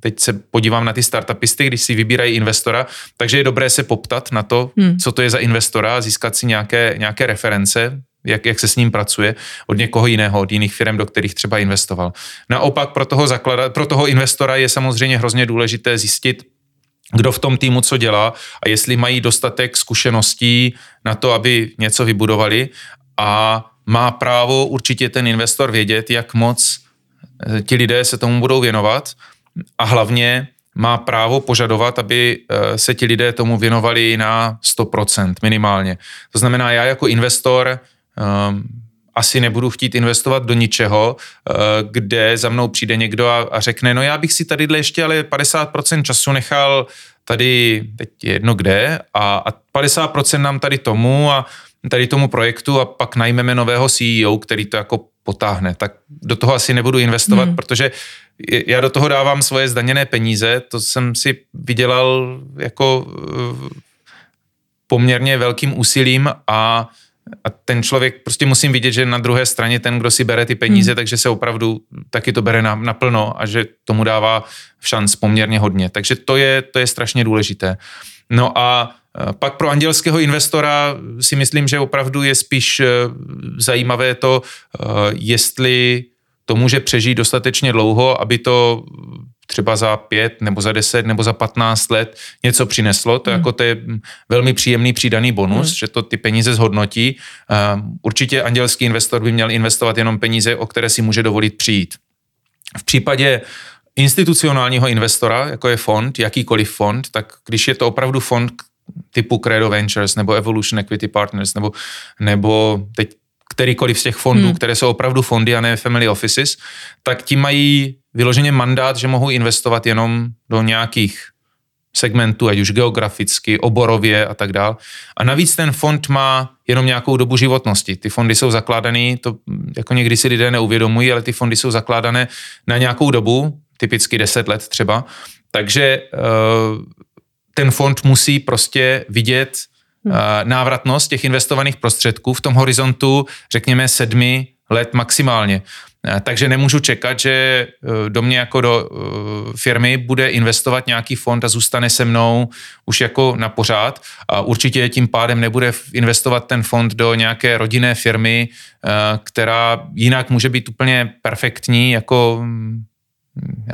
teď se podívám na ty startupisty, když si vybírají investora, takže je dobré se poptat na to, hmm. co to je za investora, získat si nějaké, nějaké reference, jak, jak se s ním pracuje od někoho jiného, od jiných firm, do kterých třeba investoval. Naopak pro toho, zaklada, pro toho investora je samozřejmě hrozně důležité zjistit, kdo v tom týmu co dělá a jestli mají dostatek zkušeností na to, aby něco vybudovali a má právo určitě ten investor vědět, jak moc eh, ti lidé se tomu budou věnovat a hlavně má právo požadovat, aby eh, se ti lidé tomu věnovali na 100% minimálně. To znamená, já jako investor um, asi nebudu chtít investovat do ničeho, uh, kde za mnou přijde někdo a, a řekne, no já bych si tady ještě ale 50% času nechal tady, teď jedno kde, a, a 50% nám tady tomu a tady tomu projektu a pak najmeme nového CEO, který to jako potáhne. Tak do toho asi nebudu investovat, hmm. protože já do toho dávám svoje zdaněné peníze, to jsem si vydělal jako poměrně velkým úsilím a a ten člověk prostě musím vidět, že na druhé straně ten, kdo si bere ty peníze, hmm. takže se opravdu taky to bere na, naplno a že tomu dává šanc poměrně hodně. Takže to je, to je strašně důležité. No a e, pak pro andělského investora si myslím, že opravdu je spíš e, zajímavé to, jestli to může přežít dostatečně dlouho, aby to třeba za pět nebo za deset nebo za patnáct let něco přineslo. To, hmm. jako to je velmi příjemný přidaný bonus, hmm. že to ty peníze zhodnotí. Určitě andělský investor by měl investovat jenom peníze, o které si může dovolit přijít. V případě institucionálního investora, jako je fond, jakýkoliv fond, tak když je to opravdu fond typu Credo Ventures nebo Evolution Equity Partners nebo, nebo teď kterýkoliv z těch fondů, hmm. které jsou opravdu fondy a ne family offices, tak ti mají vyloženě mandát, že mohou investovat jenom do nějakých segmentů, ať už geograficky, oborově a tak dále. A navíc ten fond má jenom nějakou dobu životnosti. Ty fondy jsou zakládané, to jako někdy si lidé neuvědomují, ale ty fondy jsou zakládané na nějakou dobu, typicky 10 let třeba. Takže eh, ten fond musí prostě vidět návratnost těch investovaných prostředků v tom horizontu, řekněme, sedmi let maximálně. Eh, takže nemůžu čekat, že do mě jako do firmy bude investovat nějaký fond a zůstane se mnou už jako na pořád. A určitě tím pádem nebude investovat ten fond do nějaké rodinné firmy, která jinak může být úplně perfektní, jako hm,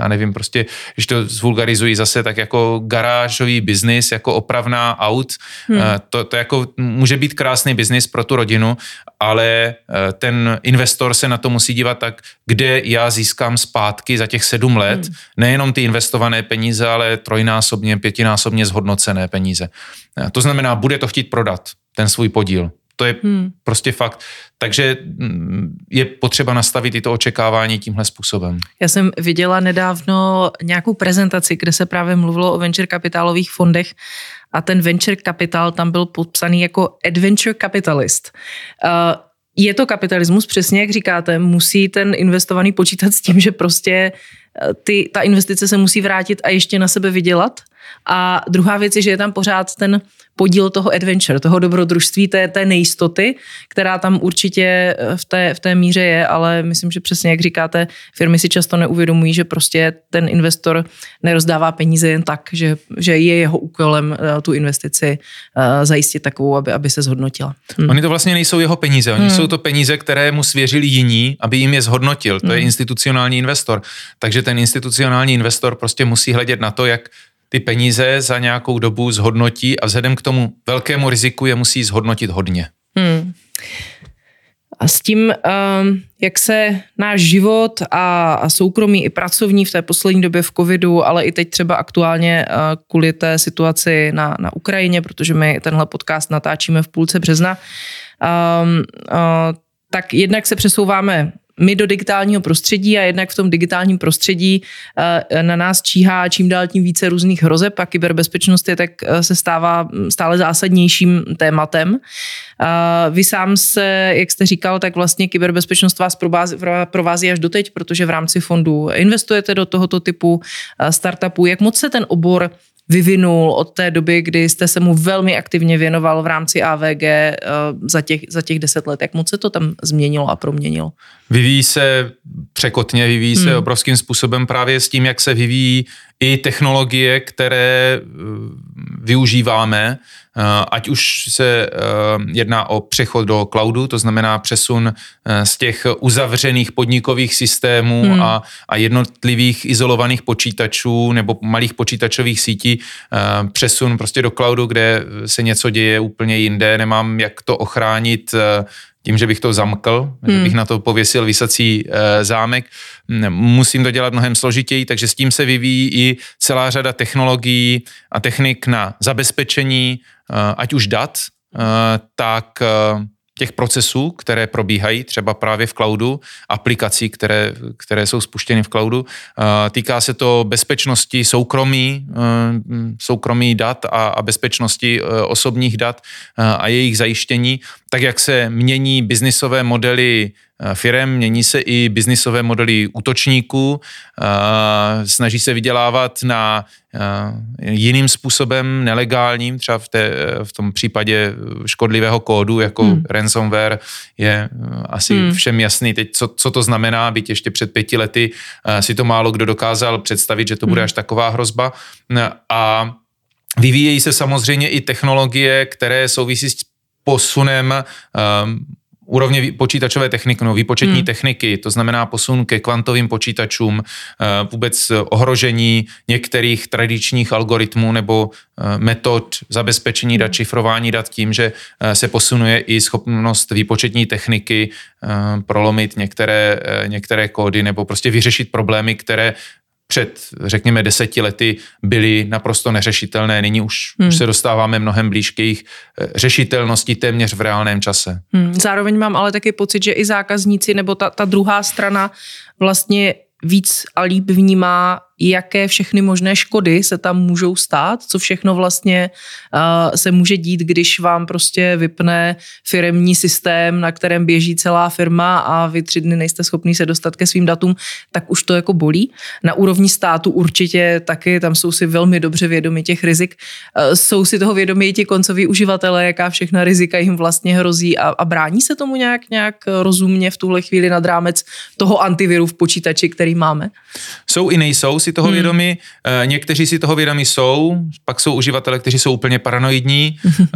já nevím, prostě, když to zvulgarizují zase tak jako garážový biznis, jako opravná aut, hmm. Eh, to, to jako může být krásný biznis pro tu rodinu, ale eh, ten investor se na to musí dívat tak, kde já získám zpátky za těch sedm let, hmm. nejenom ty investované peníze, ale trojnásobně, pětinásobně zhodnocené peníze. Eh, to znamená, bude to chtít prodat, ten svůj podíl. To je hmm. prostě fakt. Takže mm, je potřeba nastavit i to očekávání tímhle způsobem. Já jsem viděla nedávno nějakou prezentaci, kde se právě mluvilo o venture kapitálových fondech a ten venture kapitál tam byl popsaný jako adventure capitalist. Uh, je to kapitalismus, přesně jak říkáte, musí ten investovaný počítat s tím, že prostě uh, ty, ta investice se musí vrátit a ještě na sebe vydělat. A druhá věc je, že je tam pořád ten podíl toho adventure, toho dobrodružství, té, té nejistoty, která tam určitě eh, v té, v té míře je, ale myslím, že přesně jak říkáte, firmy si často neuvědomují, že prostě ten investor nerozdává peníze jen tak, že, že je jeho úkolem eh, tu investici eh, zajistit takovou, aby, aby se zhodnotila. Hmm. Oni to vlastně nejsou jeho peníze, oni hmm. jsou to peníze, které mu svěřili jiní, aby jim je zhodnotil. To hmm. je institucionální investor. Takže ten institucionální investor prostě musí hledět na to, jak ty peníze za nějakou dobu zhodnotí a vzhledem k tomu velkému riziku je musí zhodnotit hodně. Hmm. A s tím, um, jak se náš život a soukromí i pracovní v té poslední době v covidu, ale i teď třeba aktuálně uh, kvůli té situaci na, na Ukrajině, protože my tenhle podcast natáčíme v půlce března, um, uh, tak jednak se přesouváme my do digitálního prostředí a jednak v tom digitálním prostředí eh, na nás číhá čím dál tím více různých hrozeb a kyberbezpečnost je tak eh, se stává stále zásadnějším tématem. Eh, vy sám se, jak jste říkal, tak vlastně kyberbezpečnost vás provází až doteď, protože v rámci fondu investujete do tohoto typu startupů. Jak moc se ten obor vyvinul od té doby, kdy jste se mu velmi aktivně věnoval v rámci AVG za těch, za těch deset let. Jak moc se to tam změnilo a proměnilo? Vyvíjí se překotně, vyvíjí se hmm. obrovským způsobem právě s tím, jak se vyvíjí i technologie, které eh, využíváme, eh, ať už se eh, jedná o přechod do cloudu, to znamená přesun z těch uzavřených podnikových systémů hmm. a, a jednotlivých izolovaných počítačů nebo malých počítačových sítí, přesun prostě do cloudu, kde se něco děje úplně jinde, nemám jak to ochránit tím, že bych to zamkl, hmm. že bych na to pověsil vysací e, zámek, musím to dělat mnohem složitěji, takže s tím se vyvíjí i celá řada technologií a technik na zabezpečení, e, ať už dat, e, tak e, těch procesů, které probíhají třeba právě v cloudu, aplikací, které, které jsou spuštěny v cloudu. Týká se to bezpečnosti soukromí, soukromí dat a, a bezpečnosti osobních dat a jejich zajištění, tak jak se mění biznisové modely firem, mění se i biznisové modely útočníků, snaží se vydělávat na jiným způsobem, nelegálním, třeba v, té, v tom případě škodlivého kódu, jako hmm. ransomware, je asi hmm. všem jasný teď, co, co to znamená, byť ještě před pěti lety si to málo kdo dokázal představit, že to bude hmm. až taková hrozba. A vyvíjejí se samozřejmě i technologie, které souvisí s posunem um, úrovně počítačové techniky, no, výpočetní hmm. techniky, to znamená posun ke kvantovým počítačům, uh, vůbec ohrožení některých tradičních algoritmů nebo uh, metod zabezpečení dat, hmm. šifrování dat tím, že uh, se posunuje i schopnost výpočetní techniky prolomit některé, některé kódy nebo prostě vyřešit problémy, které před, řekněme, deseti lety byly naprosto neřešitelné. Nyní už, hmm. už se dostáváme mnohem blíž k jejich eh, řešitelnosti téměř v reálném čase. Hmm. Zároveň mám ale taky pocit, že i zákazníci nebo ta, ta druhá strana vlastně víc a líp vnímá jaké všechny možné škody se tam můžou stát, co všechno vlastně uh, se může dít, když vám prostě vypne firemní systém, na kterém běží celá firma a vy tři dny nejste schopný se dostat ke svým datům, tak už to jako bolí. Na úrovni státu určitě taky, tam jsou si velmi dobře vědomi těch rizik. Uh, jsou si toho vědomi i ti koncoví uživatelé, jaká všechna rizika jim vlastně hrozí a, a brání se tomu nějak, nějak rozumně v tuhle chvíli nad rámec toho antiviru v počítači, který máme? Jsou i nejsou si toho hmm. vědomi, uh, někteří si toho vědomi jsou, pak jsou uživatelé, kteří jsou úplně paranoidní, uh,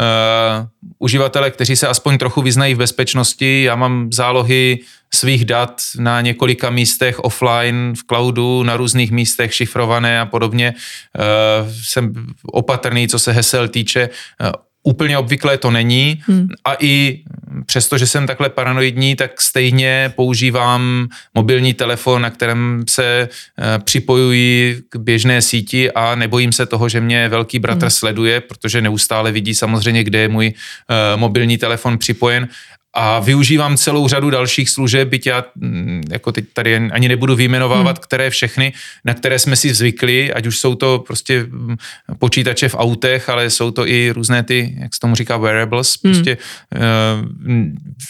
uživatelé, kteří se aspoň trochu vyznají v bezpečnosti, já mám zálohy svých dat na několika místech offline, v cloudu, na různých místech šifrované a podobně. Uh, jsem opatrný, co se hesel týče. Uh, Úplně obvyklé to není hmm. a i přesto, že jsem takhle paranoidní, tak stejně používám mobilní telefon, na kterém se eh, připojuji k běžné síti a nebojím se toho, že mě velký bratr hmm. sleduje, protože neustále vidí samozřejmě, kde je můj eh, mobilní telefon připojen a využívám celou řadu dalších služeb, byť já mm, jako teď tady ani nebudu vyjmenovávat, hmm. které všechny, na které jsme si zvykli, ať už jsou to prostě mm, počítače v autech, ale jsou to i různé ty, jak se tomu říká, wearables, hmm. prostě uh,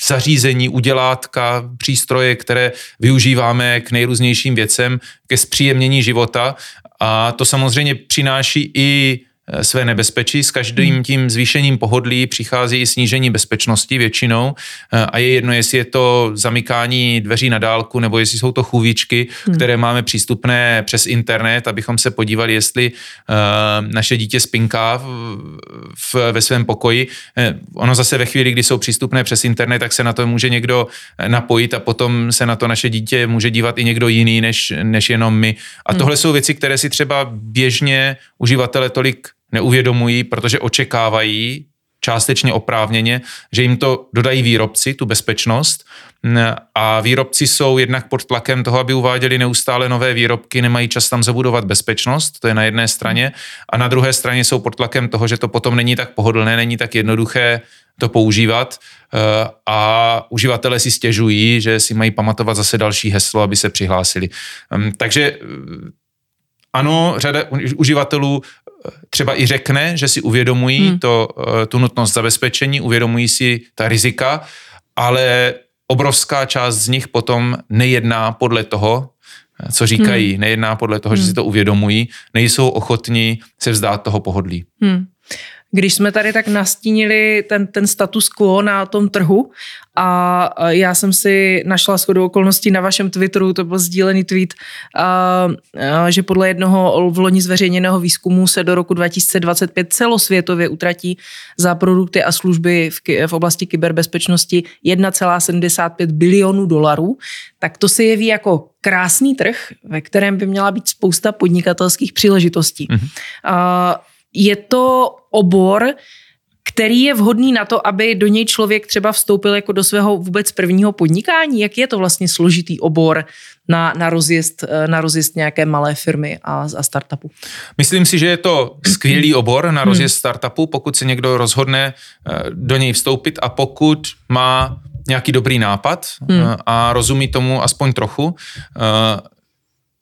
zařízení, udělátka, přístroje, které využíváme k nejrůznějším věcem, ke zpříjemnění života a to samozřejmě přináší i své nebezpečí. S každým hmm. tím zvýšením pohodlí přichází i snížení bezpečnosti většinou eh, a je jedno, jestli je to zamykání dveří na dálku nebo jestli jsou to chůvičky, hmm. které máme přístupné přes internet, abychom se podívali, jestli uh, naše dítě spinká v, v, ve svém pokoji. Ono zase ve chvíli, kdy jsou přístupné přes internet, tak se na to může někdo napojit a potom se na to naše dítě může dívat i někdo jiný než, než jenom my. A hmm. tohle jsou věci, které si třeba běžně uživatele tolik neuvědomují, protože očekávají částečně oprávněně, že jim to dodají výrobci, tu bezpečnost. A výrobci jsou jednak pod tlakem toho, aby uváděli neustále nové výrobky, nemají čas tam zabudovat bezpečnost, to je na jedné straně. A na druhé straně jsou pod tlakem toho, že to potom není tak pohodlné, není tak jednoduché to používat eh, a uživatelé si stěžují, že si mají pamatovat zase další heslo, aby se přihlásili. Takže eh, ano, řada uživatelů třeba i řekne, že si uvědomují hmm. to, eh, tu nutnost zabezpečení, uvědomují si ta rizika, ale obrovská část z nich potom nejedná podle toho, eh, co říkají, hmm. nejedná podle toho, hmm. že si to uvědomují, nejsou ochotní se vzdát toho pohodlí. Hmm. Když jsme tady tak nastínili ten, ten status quo na tom trhu a já jsem si našla shodou okolností na vašem Twitteru, to byl sdílený tweet, a, a, že podle jednoho v loni zveřejněného výzkumu se do roku 2025 celosvětově utratí za produkty a služby v, v oblasti kyberbezpečnosti 1,75 bilionů dolarů, tak to se jeví jako krásný trh, ve kterém by měla být spousta podnikatelských příležitostí. Mm-hmm. A, je to obor, který je vhodný na to, aby do něj člověk třeba vstoupil jako do svého vůbec prvního podnikání? Jak je to vlastně složitý obor na, na, rozjezd, na rozjezd nějaké malé firmy a, a startupu? Myslím si, že je to skvělý obor na rozjezd startupu, pokud se někdo rozhodne eh, do něj vstoupit a pokud má nějaký dobrý nápad hmm. Eh, a rozumí tomu aspoň trochu.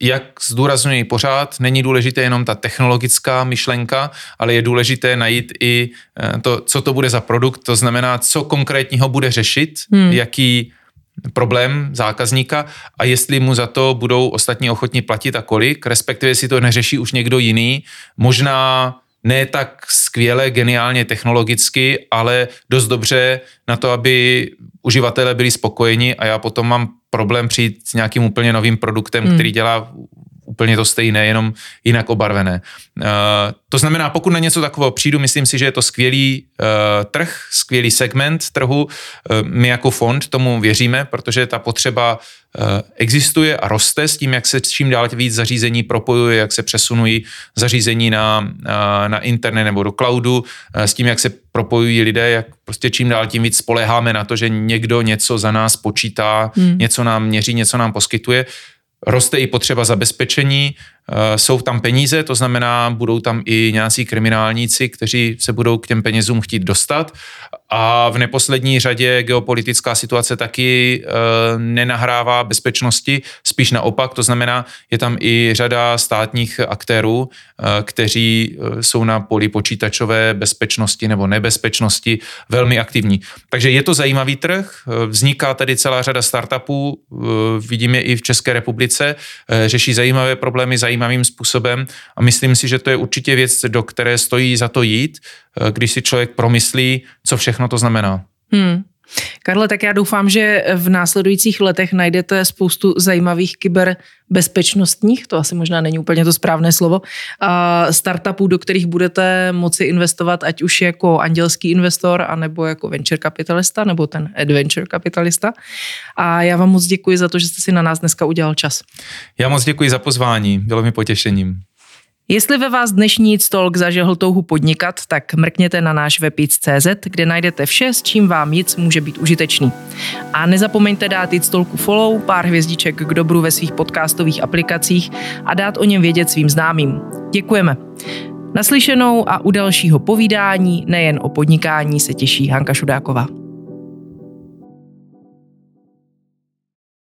Jak zdůrazňuji pořád, není důležité jenom ta technologická myšlenka, ale je důležité najít i eh, to, co to bude za produkt, to znamená, co konkrétního bude řešit, hmm. jaký problém zákazníka a jestli mu za to budou ostatní ochotní platit a kolik, respektive si to neřeší už někdo jiný, možná ne tak skvěle, geniálně technologicky, ale dost dobře na to, aby uživatelé byli spokojeni a já potom mám problém přijít s nějakým úplně novým produktem, hmm. který dělá úplně to stejné, jenom jinak obarvené. Uh, to znamená, pokud na něco takového přijdu, myslím si, že je to skvělý uh, trh, skvělý segment trhu. Uh, my jako fond tomu věříme, protože ta potřeba existuje a roste s tím, jak se čím dál víc zařízení propojuje, jak se přesunují zařízení na, na internet nebo do cloudu, s tím, jak se propojují lidé, jak prostě čím dál tím víc spoleháme na to, že někdo něco za nás počítá, hmm. něco nám měří, něco nám poskytuje roste i potřeba zabezpečení, jsou tam peníze, to znamená, budou tam i nějací kriminálníci, kteří se budou k těm penězům chtít dostat. A v neposlední řadě geopolitická situace taky e, nenahrává bezpečnosti, spíš naopak, to znamená, je tam i řada státních aktérů, e, kteří jsou na poli počítačové bezpečnosti nebo nebezpečnosti velmi aktivní. Takže je to zajímavý trh, vzniká tady celá řada startupů, vidíme i v České republice, řeší zajímavé problémy, zajímavé zajímavým způsobem a myslím si, že to je určitě věc, do které stojí za to jít, eh, když si člověk promyslí, co všechno to znamená. Hmm. Karle, tak já doufám, že v následujících letech najdete spoustu zajímavých kyberbezpečnostních, to asi možná není úplně to správné slovo, startupů, do kterých budete moci investovat, ať už jako andělský investor, anebo jako venture kapitalista, nebo ten adventure kapitalista. A já vám moc děkuji za to, že jste si na nás dneska udělal čas. Já moc děkuji za pozvání, bylo mi potěšením. Jestli ve vás dnešní Talk zažehl touhu podnikat, tak mrkněte na náš web CZ, kde najdete vše, s čím vám nic může být užitečný. A nezapomeňte dát Talku follow, pár hvězdiček k dobru ve svých podcastových aplikacích a dát o něm vědět svým známým. Děkujeme. Naslyšenou a u dalšího povídání nejen o podnikání se těší Hanka Šudáková.